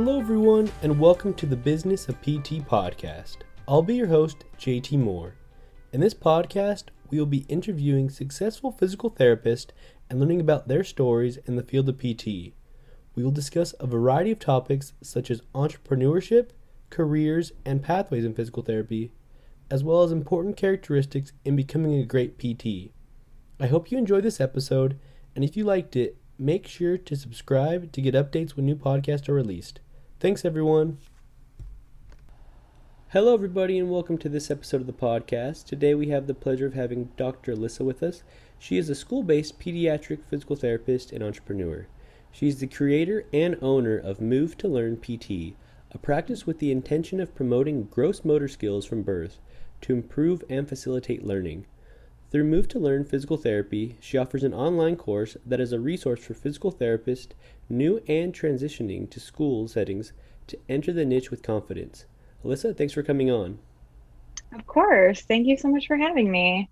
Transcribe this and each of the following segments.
Hello, everyone, and welcome to the Business of PT podcast. I'll be your host, JT Moore. In this podcast, we will be interviewing successful physical therapists and learning about their stories in the field of PT. We will discuss a variety of topics such as entrepreneurship, careers, and pathways in physical therapy, as well as important characteristics in becoming a great PT. I hope you enjoyed this episode, and if you liked it, make sure to subscribe to get updates when new podcasts are released. Thanks, everyone. Hello, everybody, and welcome to this episode of the podcast. Today, we have the pleasure of having Dr. Alyssa with us. She is a school based pediatric physical therapist and entrepreneur. She's the creator and owner of Move to Learn PT, a practice with the intention of promoting gross motor skills from birth to improve and facilitate learning. Through Move to Learn Physical Therapy, she offers an online course that is a resource for physical therapists new and transitioning to school settings to enter the niche with confidence. Alyssa, thanks for coming on. Of course. Thank you so much for having me.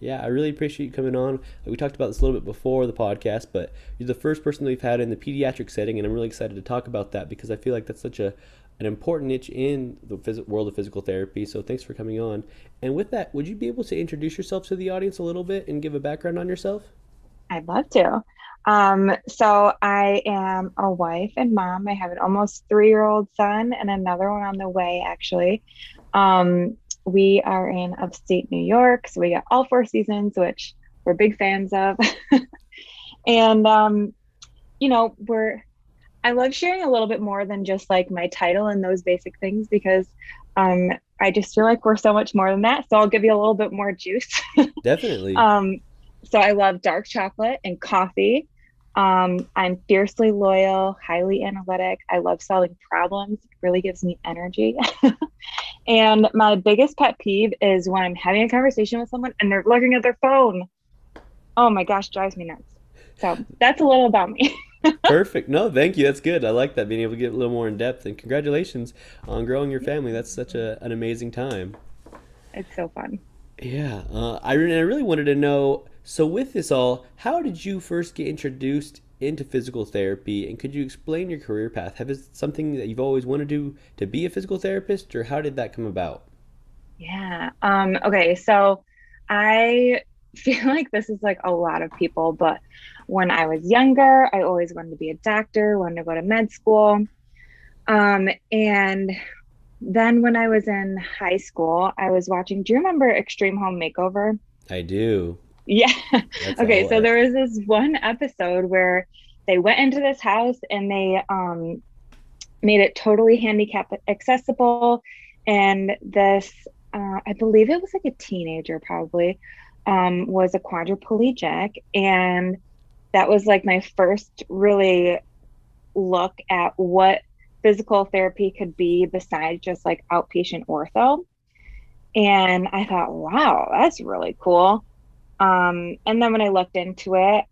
Yeah, I really appreciate you coming on. We talked about this a little bit before the podcast, but you're the first person that we've had in the pediatric setting, and I'm really excited to talk about that because I feel like that's such a an important niche in the phys- world of physical therapy. So thanks for coming on. And with that, would you be able to introduce yourself to the audience a little bit and give a background on yourself? I'd love to. Um, so I am a wife and mom. I have an almost three-year-old son and another one on the way, actually. Um, we are in upstate New York, so we got all four seasons, which we're big fans of. and um, you know, we're I love sharing a little bit more than just like my title and those basic things because um, I just feel like we're so much more than that. So I'll give you a little bit more juice. Definitely. um, so I love dark chocolate and coffee. Um, I'm fiercely loyal, highly analytic. I love solving problems. It really gives me energy. and my biggest pet peeve is when I'm having a conversation with someone and they're looking at their phone. Oh my gosh, drives me nuts. So that's a little about me. Perfect. No, thank you. That's good. I like that being able to get a little more in depth. And congratulations on growing your family. That's such a, an amazing time. It's so fun. Yeah, uh, I, I really wanted to know. So, with this all, how did you first get introduced into physical therapy, and could you explain your career path? Have it something that you've always wanted to do to be a physical therapist, or how did that come about? Yeah. Um, okay. So, I feel like this is like a lot of people, but when I was younger, I always wanted to be a doctor, wanted to go to med school. Um, and then when I was in high school, I was watching. Do you remember Extreme Home Makeover? I do. Yeah. okay. So there was this one episode where they went into this house and they um, made it totally handicap accessible. And this, uh, I believe it was like a teenager probably, um, was a quadriplegic. And that was like my first really look at what physical therapy could be besides just like outpatient ortho. And I thought, wow, that's really cool. Um, and then when I looked into it,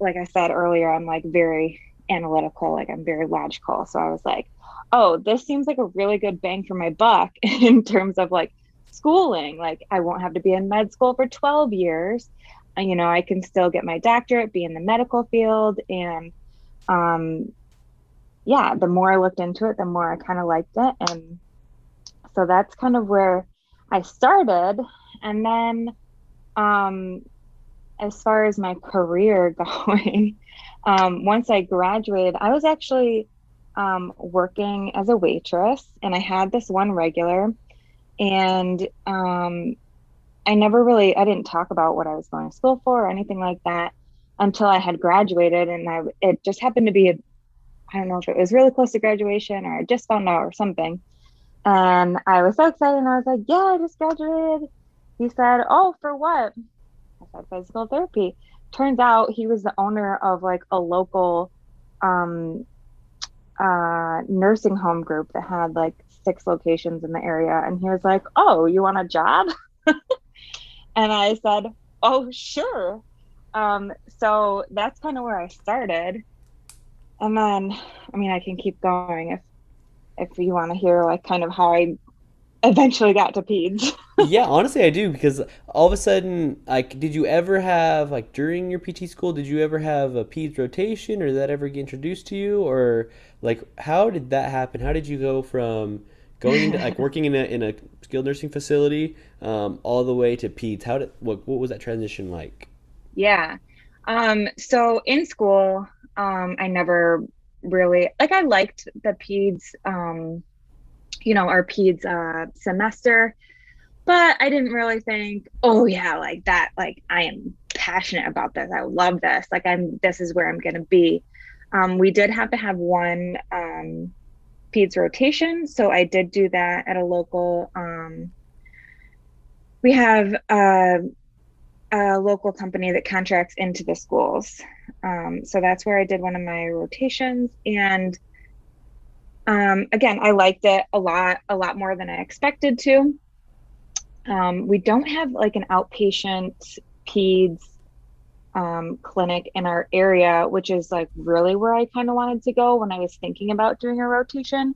like I said earlier, I'm like very analytical, like I'm very logical. So I was like, oh, this seems like a really good bang for my buck in terms of like schooling. Like I won't have to be in med school for 12 years. You know, I can still get my doctorate, be in the medical field. And um, yeah, the more I looked into it, the more I kind of liked it. And so that's kind of where I started. And then um, as far as my career going, um, once I graduated, I was actually um, working as a waitress and I had this one regular and um, I never really I didn't talk about what I was going to school for or anything like that until I had graduated and I it just happened to be a I don't know if it was really close to graduation or I just found out or something. And I was so excited and I was like, Yeah, I just graduated. He said, Oh, for what? I said physical therapy. Turns out he was the owner of like a local um uh nursing home group that had like six locations in the area and he was like, Oh, you want a job? And I said, Oh, sure. Um, so that's kind of where I started. And then, I mean, I can keep going if if you want to hear like kind of how I eventually got to peds. yeah, honestly, I do because all of a sudden, like, did you ever have like during your PT school? Did you ever have a peds rotation, or did that ever get introduced to you, or like how did that happen? How did you go from going into like working in a in a skilled nursing facility um, all the way to peds? How did what what was that transition like? Yeah, um, so in school, um, I never really like I liked the peds. Um, you know, our peds uh, semester. But I didn't really think, oh yeah, like that, like I am passionate about this. I love this. Like I'm this is where I'm gonna be. Um, we did have to have one um, peds rotation, so I did do that at a local. Um, we have a, local company that contracts into the schools, um, so that's where I did one of my rotations, and um, again, I liked it a lot, a lot more than I expected to. Um, we don't have like an outpatient peds um, clinic in our area, which is like really where I kind of wanted to go when I was thinking about doing a rotation.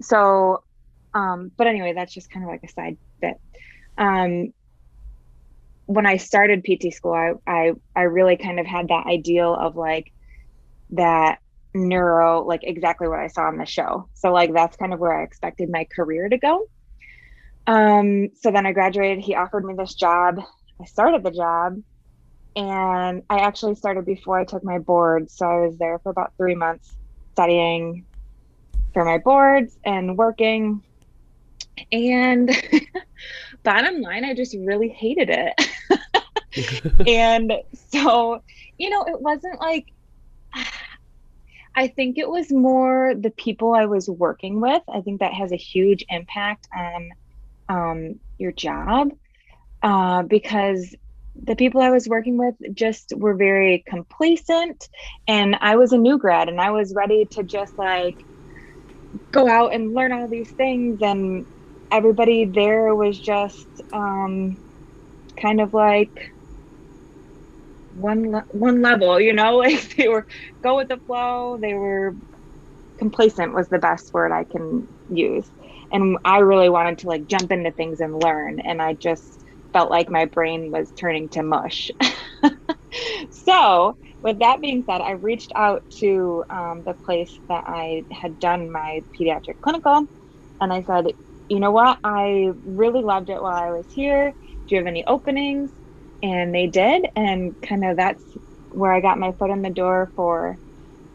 So, um, but anyway, that's just kind of like a side bit. Um, when I started PT school, I, I I really kind of had that ideal of like that neuro, like exactly what I saw on the show. So like that's kind of where I expected my career to go. Um, so then I graduated. He offered me this job. I started the job, and I actually started before I took my board. So I was there for about three months studying for my boards and working. And bottom line, I just really hated it. and so, you know, it wasn't like I think it was more the people I was working with. I think that has a huge impact on um, your job uh, because the people I was working with just were very complacent. And I was a new grad and I was ready to just like go out and learn all these things. And everybody there was just um, kind of like, one le- one level you know? Like they were go with the flow. They were complacent was the best word i can use. And i really wanted to like jump into things and learn and i just felt like my brain was turning to mush. So with that being said i reached out to um, the place that i had done my pediatric clinical and i said you know what? I really loved it while i was here. Do you have any openings? And they did and kind of that's where i got my foot in the door for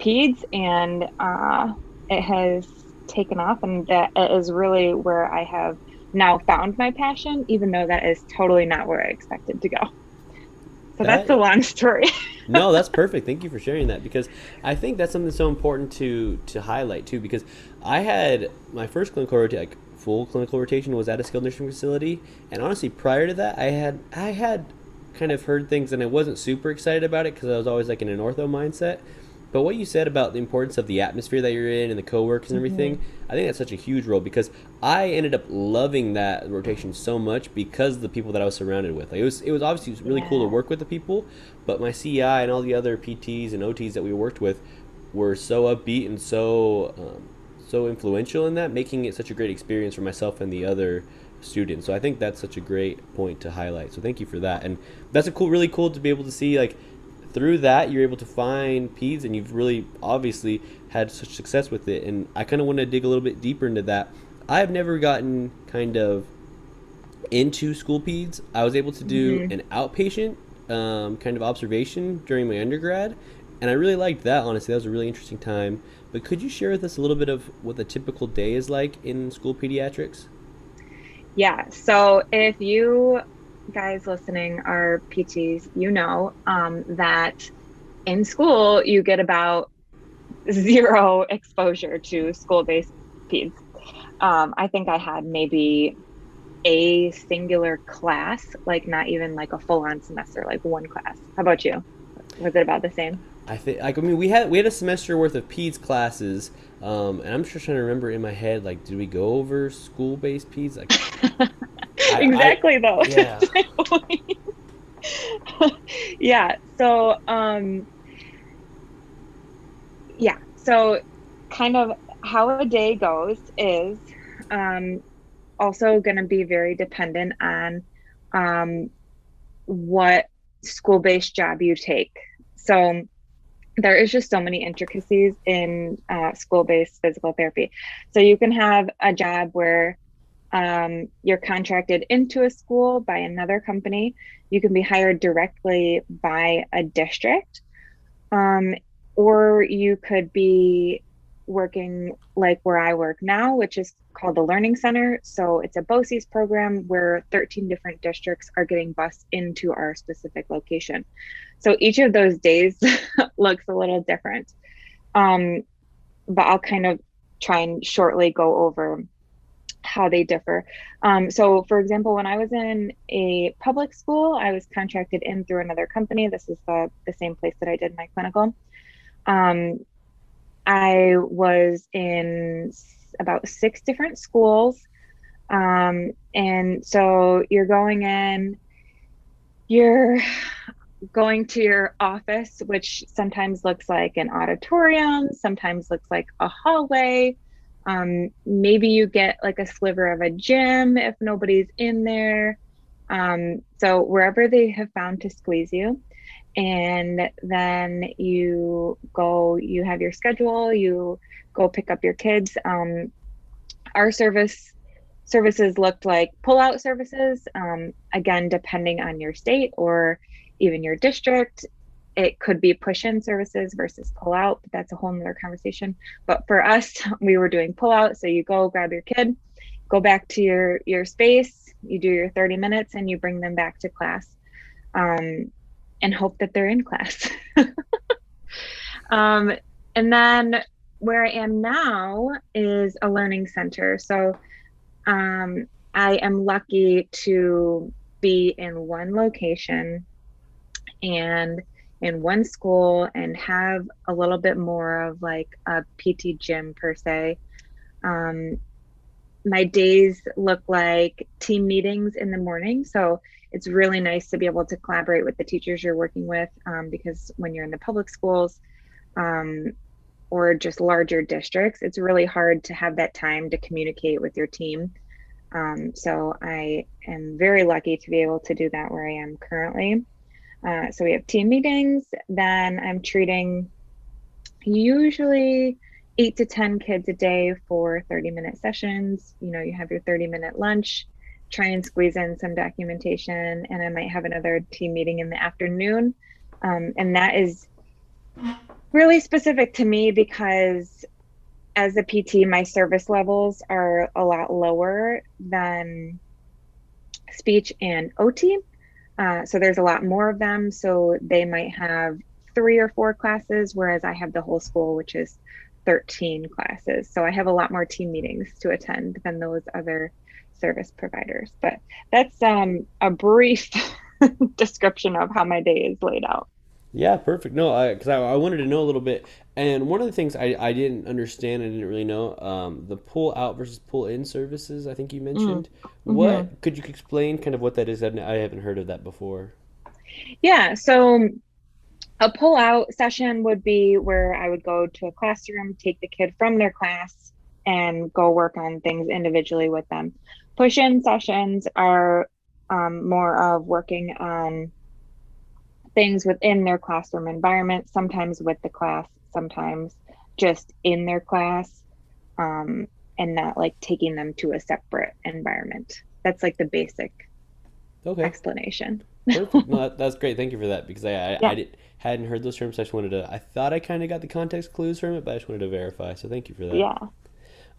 peds and uh, it has taken off and that is really where i have now found my passion even though that is totally not where i expected to go. So that, that's a long story. No that's perfect. Thank you for sharing that because i think that's something so important to to highlight too because i had my first clinical rotation like full clinical rotation was at a skilled nursing facility and honestly prior to that i had i had kind of heard things and I wasn't super excited about it because I was always like in an ortho mindset. But what you said about the importance of the atmosphere that you're in and the coworkers and everything, mm-hmm. I think that's such a huge role because I ended up loving that rotation so much because of the people that I was surrounded with. Like it was, it was obviously really yeah. cool to work with the people, but my CI and all the other PTs and OTs that we worked with were so upbeat and so um, so influential in that, making it such a great experience for myself and the other students. So I think that's such a great point to highlight. So thank you for that. And that's a cool, really cool to be able to see like through that you're able to find peds and you've really obviously had such success with it. And I kind of want to dig a little bit deeper into that. I've never gotten kind of into school peds. I was able to do mm-hmm. an outpatient um, kind of observation during my undergrad, and I really liked that. Honestly, that was a really interesting time. But could you share with us a little bit of what a typical day is like in school pediatrics? Yeah. So if you guys listening are PTs, you know um, that in school you get about zero exposure to school based peds. Um, I think I had maybe a singular class, like not even like a full on semester, like one class. How about you? Was it about the same? I think like I mean we had we had a semester worth of peds classes, um, and I'm just trying to remember in my head like did we go over school based peds like exactly I, though. Yeah. Yeah so um yeah so kind of how a day goes is um also going to be very dependent on um, what school based job you take. So there is just so many intricacies in uh, school based physical therapy. So you can have a job where um, you're contracted into a school by another company. You can be hired directly by a district. Um, or you could be working like where I work now, which is called the Learning Center. So it's a BOCES program where 13 different districts are getting bused into our specific location. So each of those days looks a little different. Um, but I'll kind of try and shortly go over how they differ. Um, so, for example, when I was in a public school, I was contracted in through another company. This is the, the same place that I did my clinical. Um, I was in about six different schools. Um, and so you're going in, you're going to your office, which sometimes looks like an auditorium, sometimes looks like a hallway. Um, maybe you get like a sliver of a gym if nobody's in there. Um, so wherever they have found to squeeze you and then you go you have your schedule you go pick up your kids. Um, our service services looked like pull out services. Um, again depending on your state or even your district it could be push in services versus pull out but that's a whole nother conversation. But for us we were doing pull out so you go grab your kid go back to your your space you do your 30 minutes and you bring them back to class. Um, and hope that they're in class. um, and then where I am now is a learning center. So um, I am lucky to be in one location and in one school and have a little bit more of like a PT gym per se. Um, my days look like team meetings in the morning. So it's really nice to be able to collaborate with the teachers you're working with um, because when you're in the public schools um, or just larger districts, it's really hard to have that time to communicate with your team. Um, so I am very lucky to be able to do that where I am currently. Uh, so we have team meetings. Then I'm treating usually eight to 10 kids a day for 30 minute sessions. You know, you have your 30 minute lunch, try and squeeze in some documentation, and I might have another team meeting in the afternoon. Um, and that is really specific to me because as a PT, my service levels are a lot lower than speech and OT. Uh, so there's a lot more of them. So they might have three or four classes, whereas I have the whole school, which is 13 classes. So I have a lot more team meetings to attend than those other service providers. But that's um, a brief description of how my day is laid out. Yeah, perfect. No, because I, I, I, wanted to know a little bit. And one of the things I, I didn't understand, I didn't really know, um, the pull out versus pull in services, I think you mentioned. Mm-hmm. What could you explain kind of what that is? I haven't heard of that before. Yeah. So a pull out session would be where I would go to a classroom, take the kid from their class, and go work on things individually with them. Push in sessions are um, more of working on things within their classroom environment, sometimes with the class, sometimes just in their class, um, and not like taking them to a separate environment. That's like the basic okay. explanation. Perfect. No, that, that's great. Thank you for that because I, I, yeah. I did, hadn't heard those terms. I just wanted to. I thought I kind of got the context clues from it, but I just wanted to verify. So thank you for that. Yeah.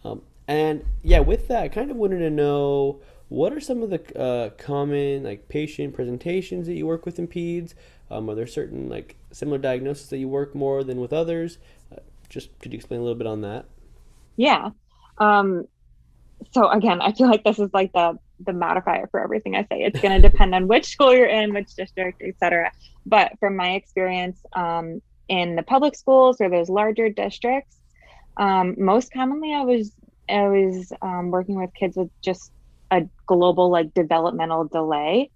Um, and yeah, with that, I kind of wanted to know what are some of the uh, common like patient presentations that you work with in peds. Um, are there certain like similar diagnoses that you work more than with others? Uh, just could you explain a little bit on that? Yeah. Um, so again, I feel like this is like the the modifier for everything I say. It's going to depend on which school you're in, which district, etc. But from my experience um, in the public schools or those larger districts, um, most commonly I was I was um, working with kids with just a global like developmental delay.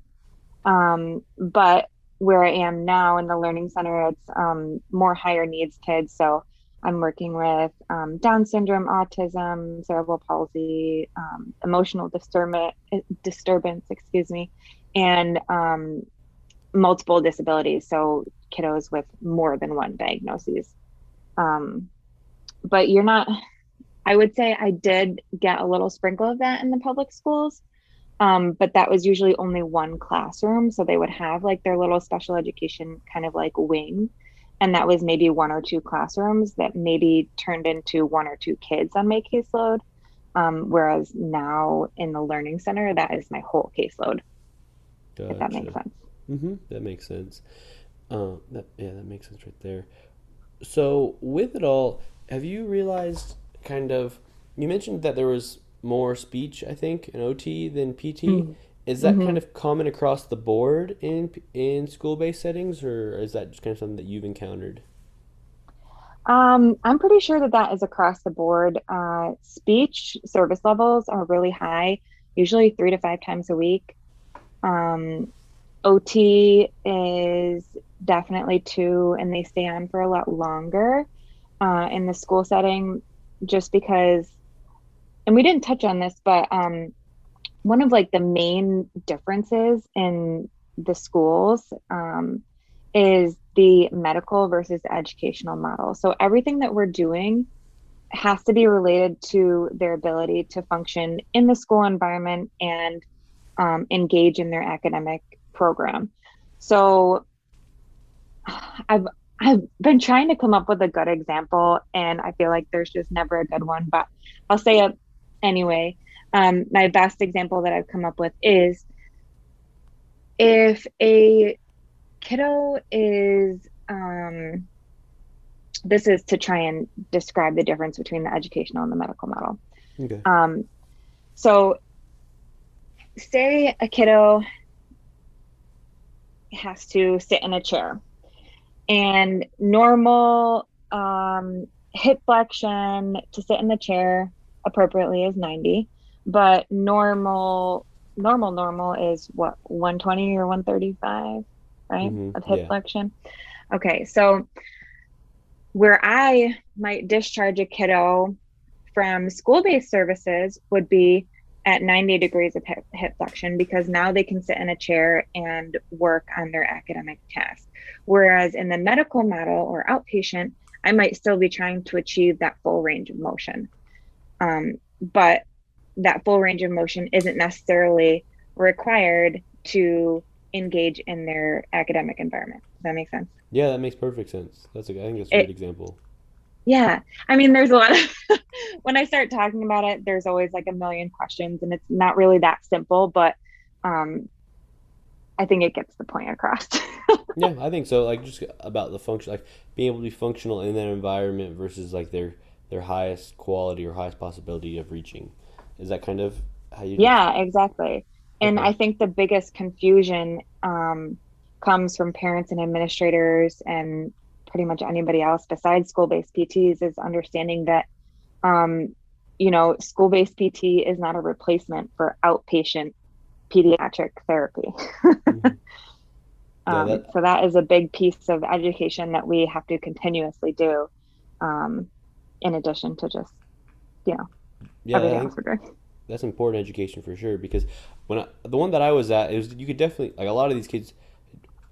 Um, but where I am now in the learning center, it's um, more higher needs kids. So I'm working with um, Down syndrome, autism, cerebral palsy, um, emotional disturbance, disturbance, excuse me, and um, multiple disabilities. So kiddos with more than one diagnosis. Um, but you're not. I would say I did get a little sprinkle of that in the public schools, um, but that was usually only one classroom. So they would have like their little special education kind of like wing and that was maybe one or two classrooms that maybe turned into one or two kids on my caseload um, whereas now in the learning center that is my whole caseload gotcha. if that makes sense mm-hmm. that makes sense uh, that, yeah that makes sense right there so with it all have you realized kind of you mentioned that there was more speech i think in ot than pt mm-hmm. Is that mm-hmm. kind of common across the board in in school based settings, or is that just kind of something that you've encountered? Um, I'm pretty sure that that is across the board. Uh, speech service levels are really high, usually three to five times a week. Um, OT is definitely two, and they stay on for a lot longer uh, in the school setting, just because. And we didn't touch on this, but um, one of like the main differences in the schools um, is the medical versus educational model. So everything that we're doing has to be related to their ability to function in the school environment and um, engage in their academic program. So I've I've been trying to come up with a good example, and I feel like there's just never a good one. But I'll say it anyway um, my best example that I've come up with is if a kiddo is um, this is to try and describe the difference between the educational and the medical model. Okay. Um, so, say a kiddo has to sit in a chair, and normal um, hip flexion to sit in the chair appropriately is 90 but normal normal normal is what 120 or 135 right mm-hmm. of hip yeah. flexion okay so where i might discharge a kiddo from school-based services would be at 90 degrees of hip, hip flexion because now they can sit in a chair and work on their academic task whereas in the medical model or outpatient i might still be trying to achieve that full range of motion um, but that full range of motion isn't necessarily required to engage in their academic environment. Does that make sense? Yeah, that makes perfect sense. That's a, I think that's a great example. Yeah. I mean, there's a lot of, when I start talking about it, there's always like a million questions and it's not really that simple, but um, I think it gets the point across. yeah, I think so. Like just about the function, like being able to be functional in that environment versus like their, their highest quality or highest possibility of reaching is that kind of how you? Yeah, exactly. And okay. I think the biggest confusion um, comes from parents and administrators and pretty much anybody else besides school-based PTs is understanding that, um, you know, school-based PT is not a replacement for outpatient pediatric therapy. mm-hmm. yeah, um, so that is a big piece of education that we have to continuously do, um, in addition to just, you know, yeah, That's important education for sure because when I, the one that I was at, it was you could definitely like a lot of these kids.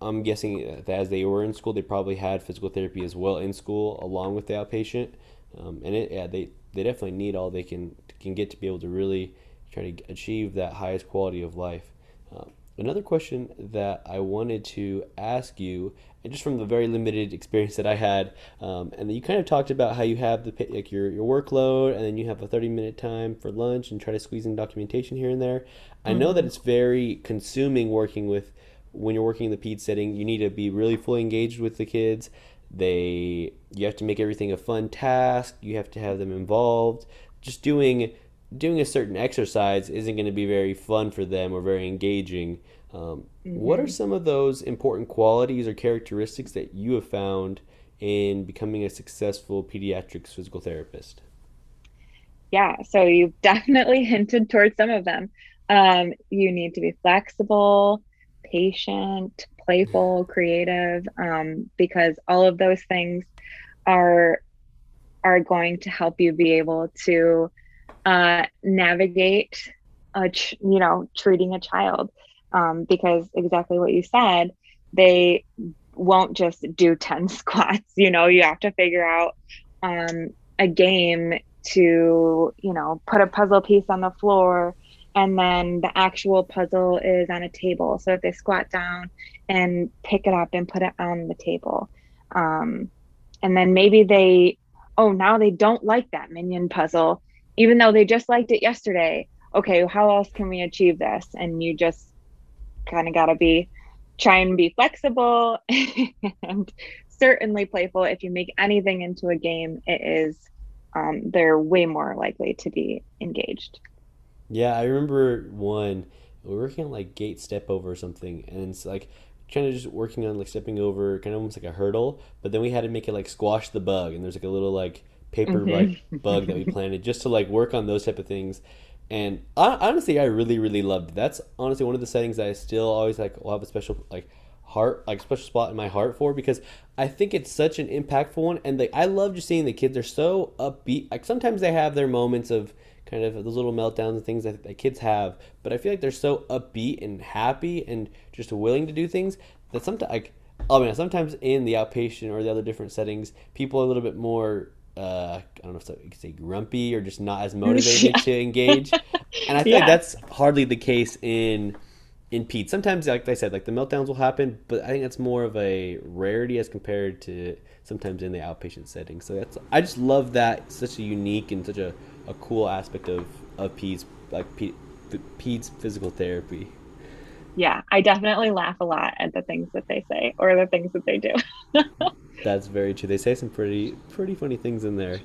I'm guessing that as they were in school, they probably had physical therapy as well in school along with the outpatient, um, and it yeah they they definitely need all they can can get to be able to really try to achieve that highest quality of life. Um, another question that I wanted to ask you, and just from the very limited experience that I had, um, and you kind of talked about how you have the like your your workload, and then you have a thirty minute time for lunch, and try to squeeze in documentation here and there. Mm-hmm. I know that mm-hmm. it's very consuming working with when you're working in the PED setting. You need to be really fully engaged with the kids. They you have to make everything a fun task. You have to have them involved. Just doing doing a certain exercise isn't going to be very fun for them or very engaging. Um, mm-hmm. What are mm-hmm. some of those important qualities or characteristics that you have found in becoming a successful pediatrics physical therapist? Yeah, so you've definitely hinted towards some of them. Um, you need to be flexible, patient, playful, creative, um, because all of those things are are going to help you be able to uh, navigate a ch- you know treating a child. Um, because exactly what you said they won't just do 10 squats you know you have to figure out um, a game to you know put a puzzle piece on the floor and then the actual puzzle is on a table. So if they squat down and pick it up and put it on the table um, and then maybe they oh now they don't like that minion puzzle even though they just liked it yesterday. Okay how else can we achieve this? And you just kind of got to be try and be flexible and certainly playful. If you make anything into a game it is um, they're way more likely to be engaged yeah i remember one we were working on like gait step over or something and it's like kind of just working on like stepping over kind of almost like a hurdle but then we had to make it like squash the bug and there's like a little like paper mm-hmm. like bug that we planted just to like work on those type of things and honestly i really really loved it that's honestly one of the settings that i still always like will have a special like heart like special spot in my heart for because i think it's such an impactful one and like i love just seeing the kids they're so upbeat like sometimes they have their moments of kind of those little meltdowns and things that, that kids have but i feel like they're so upbeat and happy and just willing to do things that sometimes like I mean, sometimes in the outpatient or the other different settings, people are a little bit more uh, I don't know if you could say grumpy or just not as motivated yeah. to engage. And I think yeah. like that's hardly the case in in Pete. Sometimes, like I said, like the meltdowns will happen, but I think that's more of a rarity as compared to sometimes in the outpatient setting. So that's I just love that such a unique and such a, a cool aspect of of peds like Pete, peds physical therapy. Yeah, I definitely laugh a lot at the things that they say or the things that they do. That's very true. They say some pretty pretty funny things in there.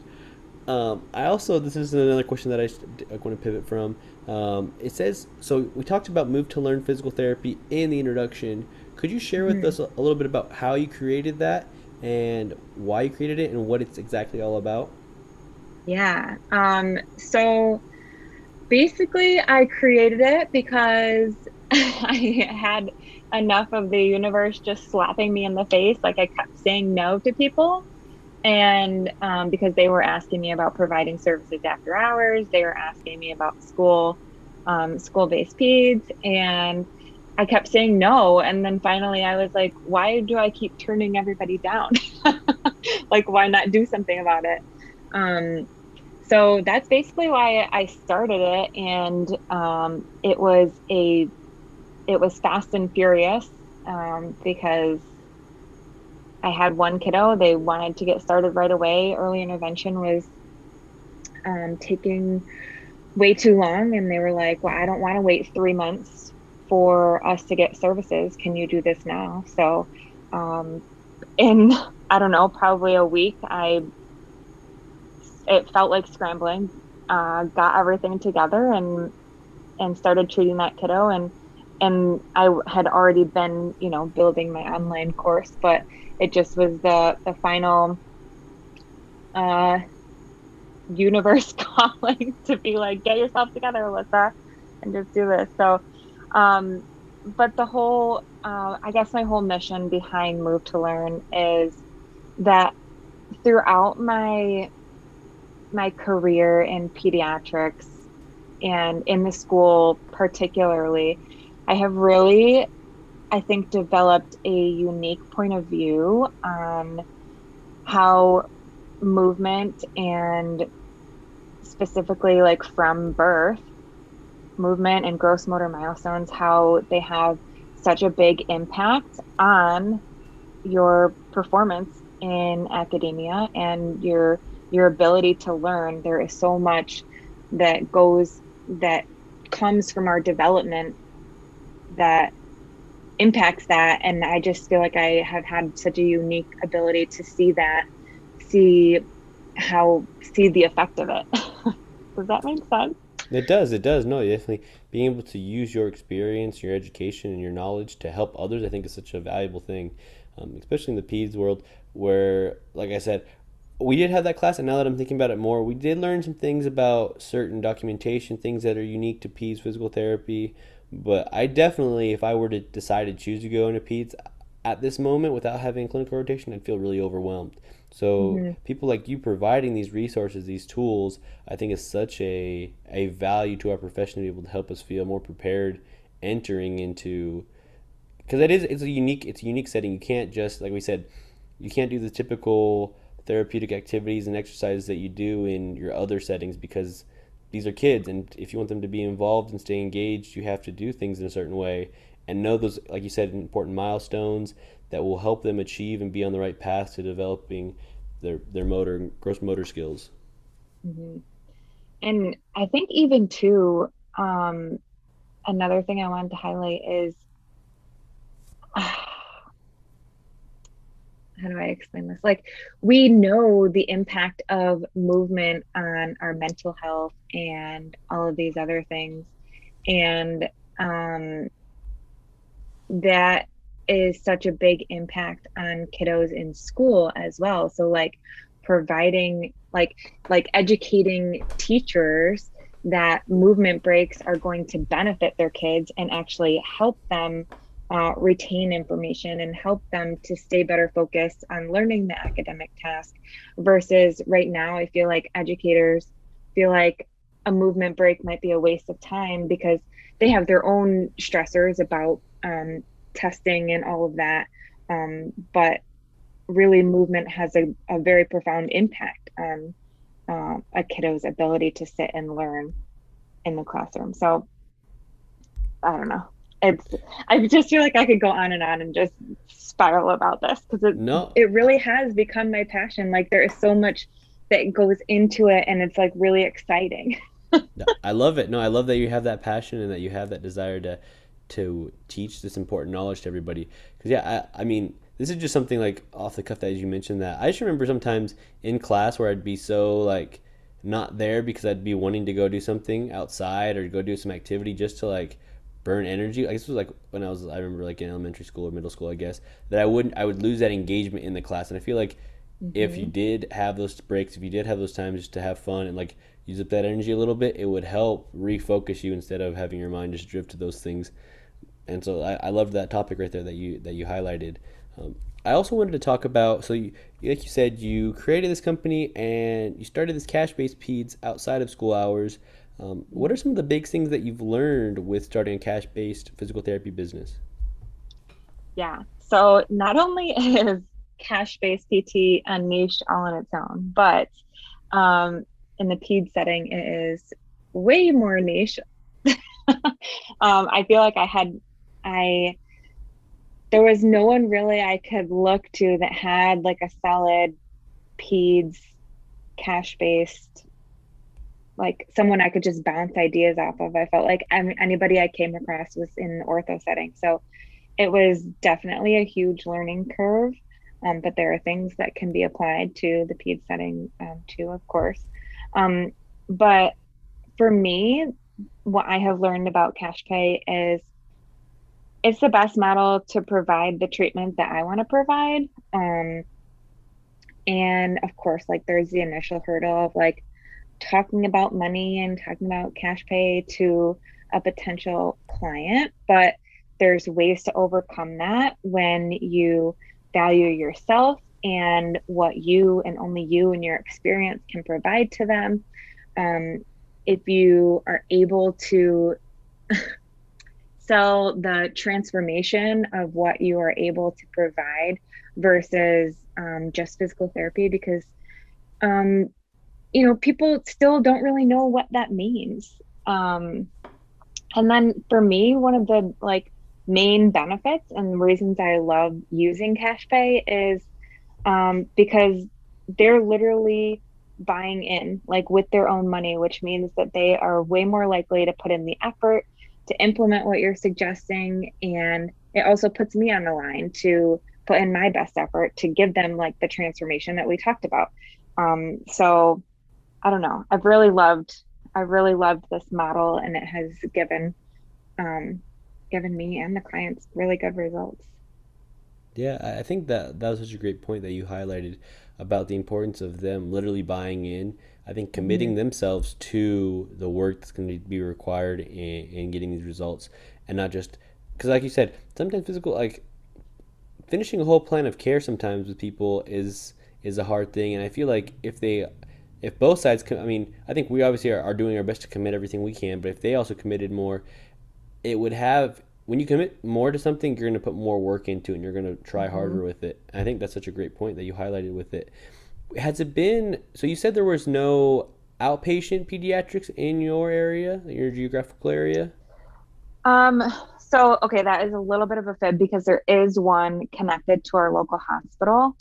Um, I also this is another question that I, I want to pivot from. Um, it says so. We talked about move to learn physical therapy in the introduction. Could you share with mm-hmm. us a, a little bit about how you created that and why you created it and what it's exactly all about? Yeah. Um, so basically, I created it because I had enough of the universe just slapping me in the face. Like I kept saying no to people. And um, because they were asking me about providing services after hours, they were asking me about school, um, school based peds. And I kept saying no. And then finally I was like, why do I keep turning everybody down? like, why not do something about it? Um, so that's basically why I started it. And um, it was a it was fast and furious um, because I had one kiddo. They wanted to get started right away. Early intervention was um, taking way too long, and they were like, "Well, I don't want to wait three months for us to get services. Can you do this now?" So, um, in I don't know, probably a week, I it felt like scrambling. Uh, got everything together and and started treating that kiddo and and I had already been, you know, building my online course, but it just was the the final uh, universe calling to be like, get yourself together, Alyssa, and just do this. So, um, but the whole, uh, I guess, my whole mission behind Move to Learn is that throughout my my career in pediatrics and in the school particularly I have really, I think, developed a unique point of view on how movement and specifically like from birth, movement and gross motor milestones, how they have such a big impact on your performance in academia and your your ability to learn. There is so much that goes that comes from our development that impacts that. And i just feel like i have had such a unique ability to see that see how see the effect of it. Does that make sense? It does it does. No definitely. Being able to use your experience your education and your knowledge to help others i think is such a valuable thing um, especially in the peds world where like i said we did have that class and now that i'm thinking about it more we did learn some things about certain documentation things that are unique to peds physical therapy but I definitely, if I were to decide to choose to go into peds, at this moment without having clinical rotation, I'd feel really overwhelmed. So mm-hmm. people like you providing these resources, these tools, I think is such a a value to our profession to be able to help us feel more prepared entering into because it is it's a unique it's a unique setting. You can't just like we said, you can't do the typical therapeutic activities and exercises that you do in your other settings because these are kids and if you want them to be involved and stay engaged you have to do things in a certain way and know those like you said important milestones that will help them achieve and be on the right path to developing their their motor gross motor skills mm-hmm. and i think even too um, another thing i wanted to highlight is how do I explain this? Like, we know the impact of movement on our mental health and all of these other things. And um, that is such a big impact on kiddos in school as well. So, like, providing, like, like educating teachers that movement breaks are going to benefit their kids and actually help them uh, retain information and help them to stay better focused on learning the academic task versus right now i feel like educators feel like a movement break might be a waste of time because they have their own stressors about um, testing and all of that. Um, but really movement has a, a very profound impact on uh, a kiddo's ability to sit and learn in the classroom. So i don't know it's I just feel like I could go on and on and just spiral about this because it no. it really has become my passion. Like there is so much that goes into it and it's like really exciting. I love it. No, I love that you have that passion and that you have that desire to to teach this important knowledge to everybody. Because yeah, I, I mean, this is just something like off the cuff that you mentioned that I just remember sometimes in class where I'd be so like not there because I'd be wanting to go do something outside or go do some activity just to like burn energy. I guess it was like when I was I remember like in elementary school or middle school, I guess, that I wouldn't I would lose that engagement in the class. And I feel like mm-hmm. if you mm-hmm. did have those breaks, if you did have those times just to have fun and like use up that energy a little bit, it would help refocus you instead of having your mind just drift to those things. And so I, I loved that topic right there that you that you highlighted. Um, I also wanted to talk about so you, like you said you created this company and you started this cash based peds outside of school hours. Um, what are some of the big things that you've learned with starting a cash based physical therapy business? Yeah. So not only is cash based PT a niche all on its own, but um, in the PED setting, it is way more niche. um, I feel like I had, I, there was no one really I could look to that had like a solid PEDS cash based like someone I could just bounce ideas off of. I felt like anybody I came across was in the ortho setting. So it was definitely a huge learning curve. Um, but there are things that can be applied to the PED setting um, too, of course. Um, but for me, what I have learned about cash pay is it's the best model to provide the treatment that I want to provide. Um, and of course, like there's the initial hurdle of like, talking about money and talking about cash pay to a potential client, but there's ways to overcome that when you value yourself and what you and only you and your experience can provide to them. Um, if you are able to sell the transformation of what you are able to provide versus um, just physical therapy, because um, you know, people still don't really know what that means. Um, and then for me, one of the like main benefits and reasons I love using cash pay is um, because they're literally buying in like with their own money, which means that they are way more likely to put in the effort to implement what you're suggesting. And it also puts me on the line to put in my best effort to give them like the transformation that we talked about. Um, so I don't know. I've really loved I've really loved this model and it has given um, given me and the clients really good results. Yeah, I think that that was such a great point that you highlighted about the importance of them literally buying in. I think committing mm-hmm. themselves to the work that's going to be required in, in getting these results, and not just because, like you said, sometimes physical like finishing a whole plan of care sometimes with people is is a hard thing, and I feel like if they if both sides, I mean, I think we obviously are, are doing our best to commit everything we can, but if they also committed more, it would have when you commit more to something, you're going to put more work into it and you're going to try mm-hmm. harder with it. I think that's such a great point that you highlighted with it. Has it been so? You said there was no outpatient pediatrics in your area, your geographical area. Um. So okay, that is a little bit of a fib because there is one connected to our local hospital,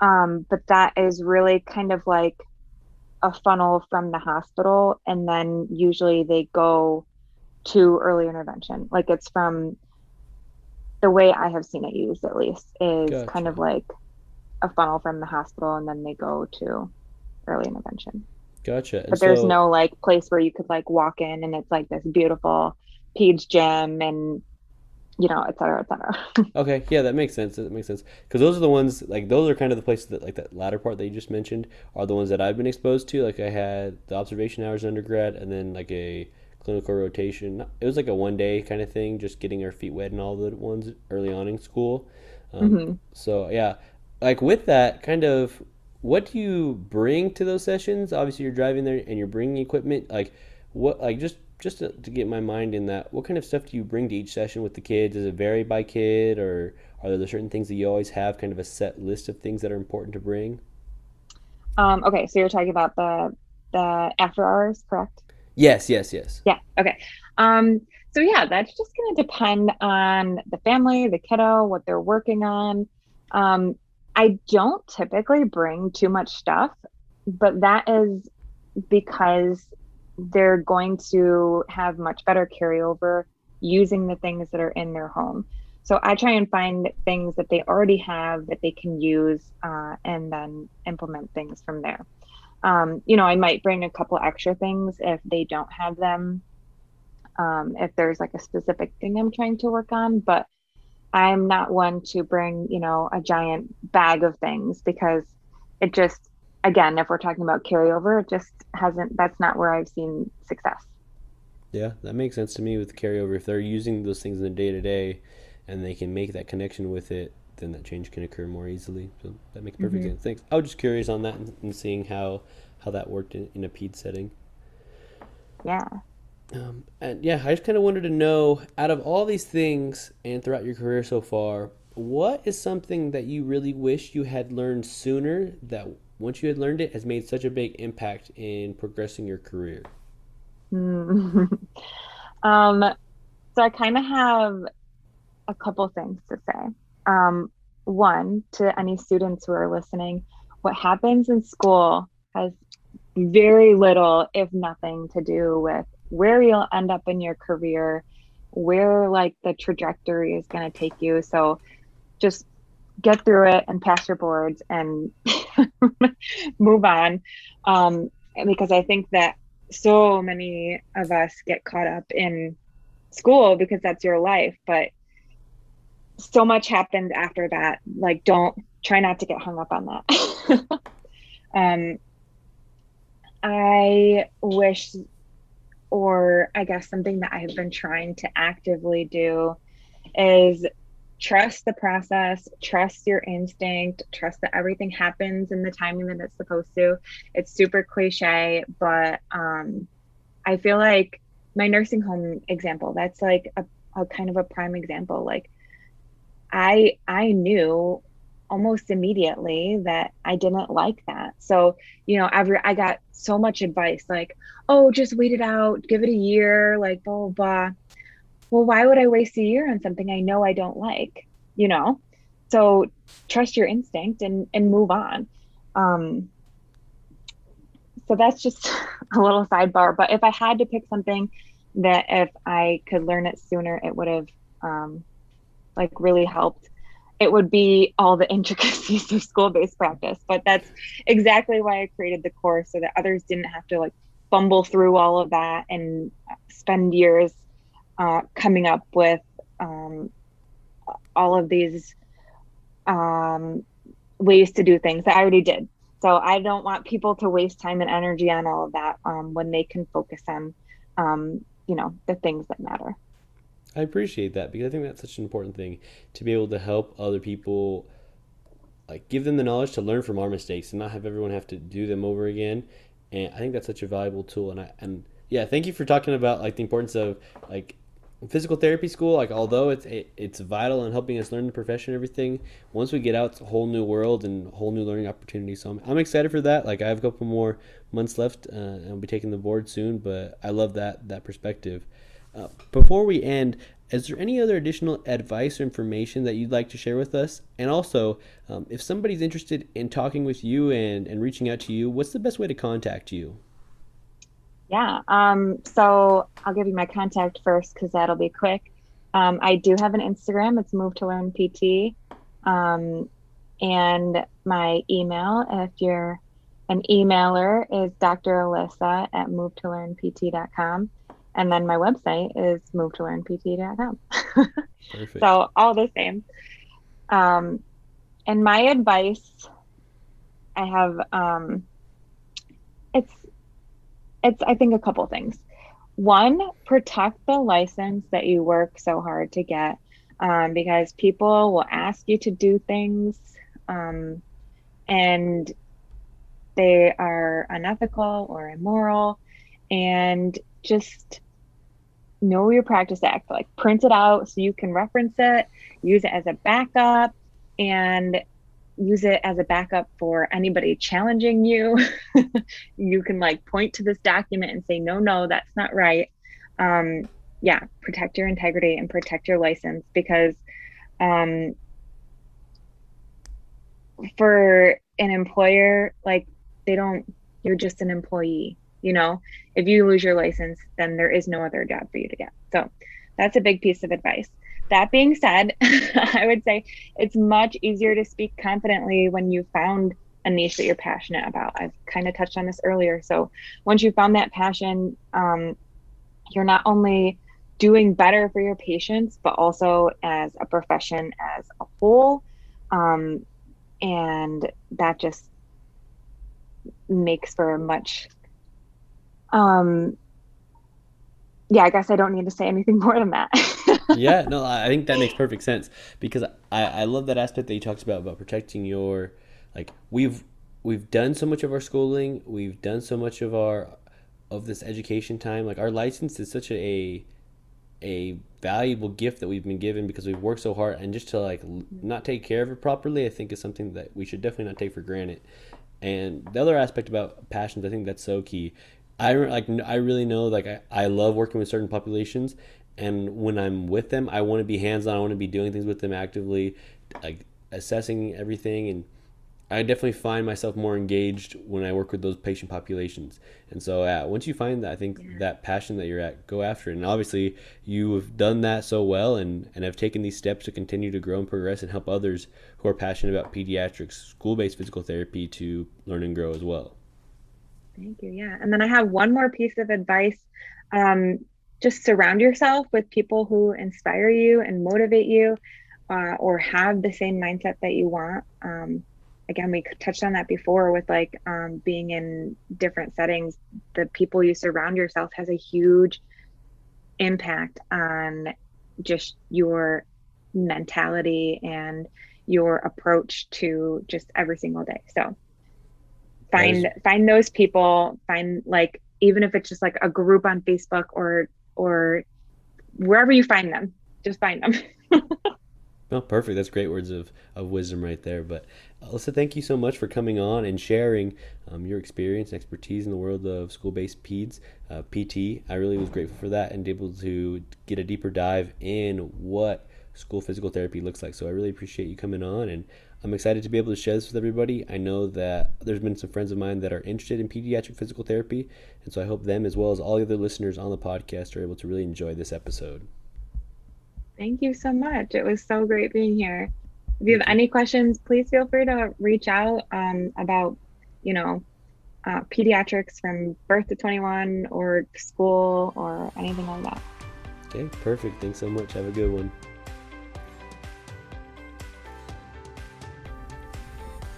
um, but that is really kind of like a funnel from the hospital, and then usually they go to early intervention. Like it's from the way I have seen it used, at least, is gotcha. kind of like a funnel from the hospital and then they go to early intervention. Gotcha. And but there's so, no like place where you could like walk in and it's like this beautiful peds gym and you know, et cetera, et cetera. okay, yeah, that makes sense. That makes sense because those are the ones like those are kind of the places that like that latter part that you just mentioned are the ones that I've been exposed to. Like I had the observation hours in undergrad and then like a clinical rotation. It was like a one day kind of thing, just getting our feet wet and all the ones early on in school. Um, mm-hmm. So yeah, like with that kind of, what do you bring to those sessions? Obviously, you're driving there and you're bringing equipment. Like what, like just just to, to get my mind in that, what kind of stuff do you bring to each session with the kids? Does it vary by kid, or are there certain things that you always have, kind of a set list of things that are important to bring? Um, okay, so you're talking about the the after hours, correct? Yes, yes, yes. Yeah. Okay. Um, so yeah, that's just going to depend on the family, the kiddo, what they're working on. Um, I don't typically bring too much stuff, but that is because they're going to have much better carryover using the things that are in their home. So I try and find things that they already have that they can use uh, and then implement things from there um, you know, I might bring a couple extra things if they don't have them. Um, if there's like a specific thing I'm trying to work on, but I'm not one to bring, you know, a giant bag of things because it just, again, if we're talking about carryover, it just hasn't, that's not where I've seen success. Yeah, that makes sense to me with carryover. If they're using those things in the day to day and they can make that connection with it, then that change can occur more easily. So that makes perfect mm-hmm. sense. Thanks. I was just curious on that and, and seeing how how that worked in, in a PED setting. Yeah. Um, and yeah, I just kind of wanted to know, out of all these things and throughout your career so far, what is something that you really wish you had learned sooner that once you had learned it has made such a big impact in progressing your career? um, so I kind of have a couple things to say. Um, one, to any students who are listening, what happens in school has very little, if nothing, to do with where you'll end up in your career, where like the trajectory is going to take you. So just get through it and pass your boards and move on. Um, because I think that so many of us get caught up in school because that's your life, but so much happened after that. Like, don't try not to get hung up on that. um, I wish, or I guess something that I have been trying to actively do is trust the process, trust your instinct, trust that everything happens in the timing that it's supposed to. It's super cliche, but um, I feel like my nursing home example, that's like a, a kind of a prime example. Like I I knew almost immediately that I didn't like that. So, you know, every I got so much advice like, oh, just wait it out, give it a year, like blah blah blah. Well, why would I waste a year on something I know I don't like? You know? So trust your instinct and and move on. Um so that's just a little sidebar. But if I had to pick something that if I could learn it sooner, it would have um like really helped it would be all the intricacies of school-based practice but that's exactly why i created the course so that others didn't have to like fumble through all of that and spend years uh, coming up with um, all of these um, ways to do things that i already did. So i don't want people to waste time and energy on all of that um, when they can focus on um, you know the things that matter. I appreciate that because I think that's such an important thing to be able to help other people like give them the knowledge to learn from our mistakes and not have everyone have to do them over again. And I think that's such a valuable tool. And I and yeah, thank you for talking about like the importance of like physical therapy school like although it's it, it's vital in helping us learn the profession and everything once we get out it's a whole new world and whole new learning opportunities so I'm, I'm excited for that. Like i have a couple more months left uh, i'll be taking the board soon but i love that that perspective. Uh, before we end is there any other additional advice or information that you'd like to share with us? And also um, if somebody's interested in talking with you and, and reaching out to you what's the best way to contact you yeah. Um, so I'll give you my contact first because that'll be quick. Um, I do have an Instagram. It's Move to Learn PT. Um, and my email, if you're an emailer, is Dr. Alyssa at movetolearnpt.com. And then my website is movetolearnpt.com. Perfect. so all the same. Um, and my advice, I have, um, it's I think a couple things. One, protect the license that you work so hard to get, um, because people will ask you to do things, um, and they are unethical or immoral, and just know your practice act. Like print it out so you can reference it, use it as a backup, and use it as a backup for anybody challenging you. you can like point to this document and say, no, no, that's not right. Um, yeah, protect your integrity and protect your license because um, for an employer, like they don't, you're just an employee. You know, if you lose your license, then there is no other job for you to get. So that's a big piece of advice. That being said, I would say it's much easier to speak confidently when you found a niche that you're passionate about. I've kind of touched on this earlier. So once you found that passion, um, you're not only doing better for your patients, but also as a profession as a whole. Um, and that just makes for a much um yeah i guess i don't need to say anything more than that yeah, no, I think that makes perfect sense because I, I love that aspect that you talked about about protecting your like we've we've done so much of our schooling, we've done so much of our of this education time. Like our license is such a a valuable gift that we've been given because we've worked so hard and just to like not take care of it properly i think is something that we should definitely not take for granted and the other aspect about passions i think that's so key i like i really know like i, I love working with certain populations and when I'm with them, I want to be hands on. I want to be doing things with them actively, like assessing everything. And I definitely find myself more engaged when I work with those patient populations. And so, uh, once you find that, I think yeah. that passion that you're at, go after it. And obviously, you have done that so well and, and have taken these steps to continue to grow and progress and help others who are passionate about pediatrics, school based physical therapy to learn and grow as well. Thank you. Yeah. And then I have one more piece of advice. Um, just surround yourself with people who inspire you and motivate you uh, or have the same mindset that you want. Um, again we touched on that before with like um, being in different settings. The people you surround yourself has a huge impact on just your mentality and your approach to just every single day. So find find those people find like even if it's just like a group on facebook or or wherever you find them, just find them. well, perfect. That's great words of, of wisdom right there. But Alyssa, thank you so much for coming on and sharing um, your experience and expertise in the world of school-based peds, uh, PT. I really was grateful for that and able to get a deeper dive in what school physical therapy looks like. So I really appreciate you coming on and I'm excited to be able to share this with everybody. I know that there's been some friends of mine that are interested in pediatric physical therapy, and so I hope them, as well as all the other listeners on the podcast, are able to really enjoy this episode. Thank you so much. It was so great being here. If you have any questions, please feel free to reach out um, about, you know, uh, pediatrics from birth to 21 or school or anything like that. Okay, perfect. Thanks so much. Have a good one.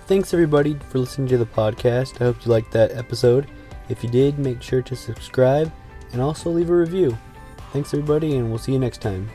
Thanks everybody for listening to the podcast. I hope you liked that episode. If you did, make sure to subscribe and also leave a review. Thanks everybody, and we'll see you next time.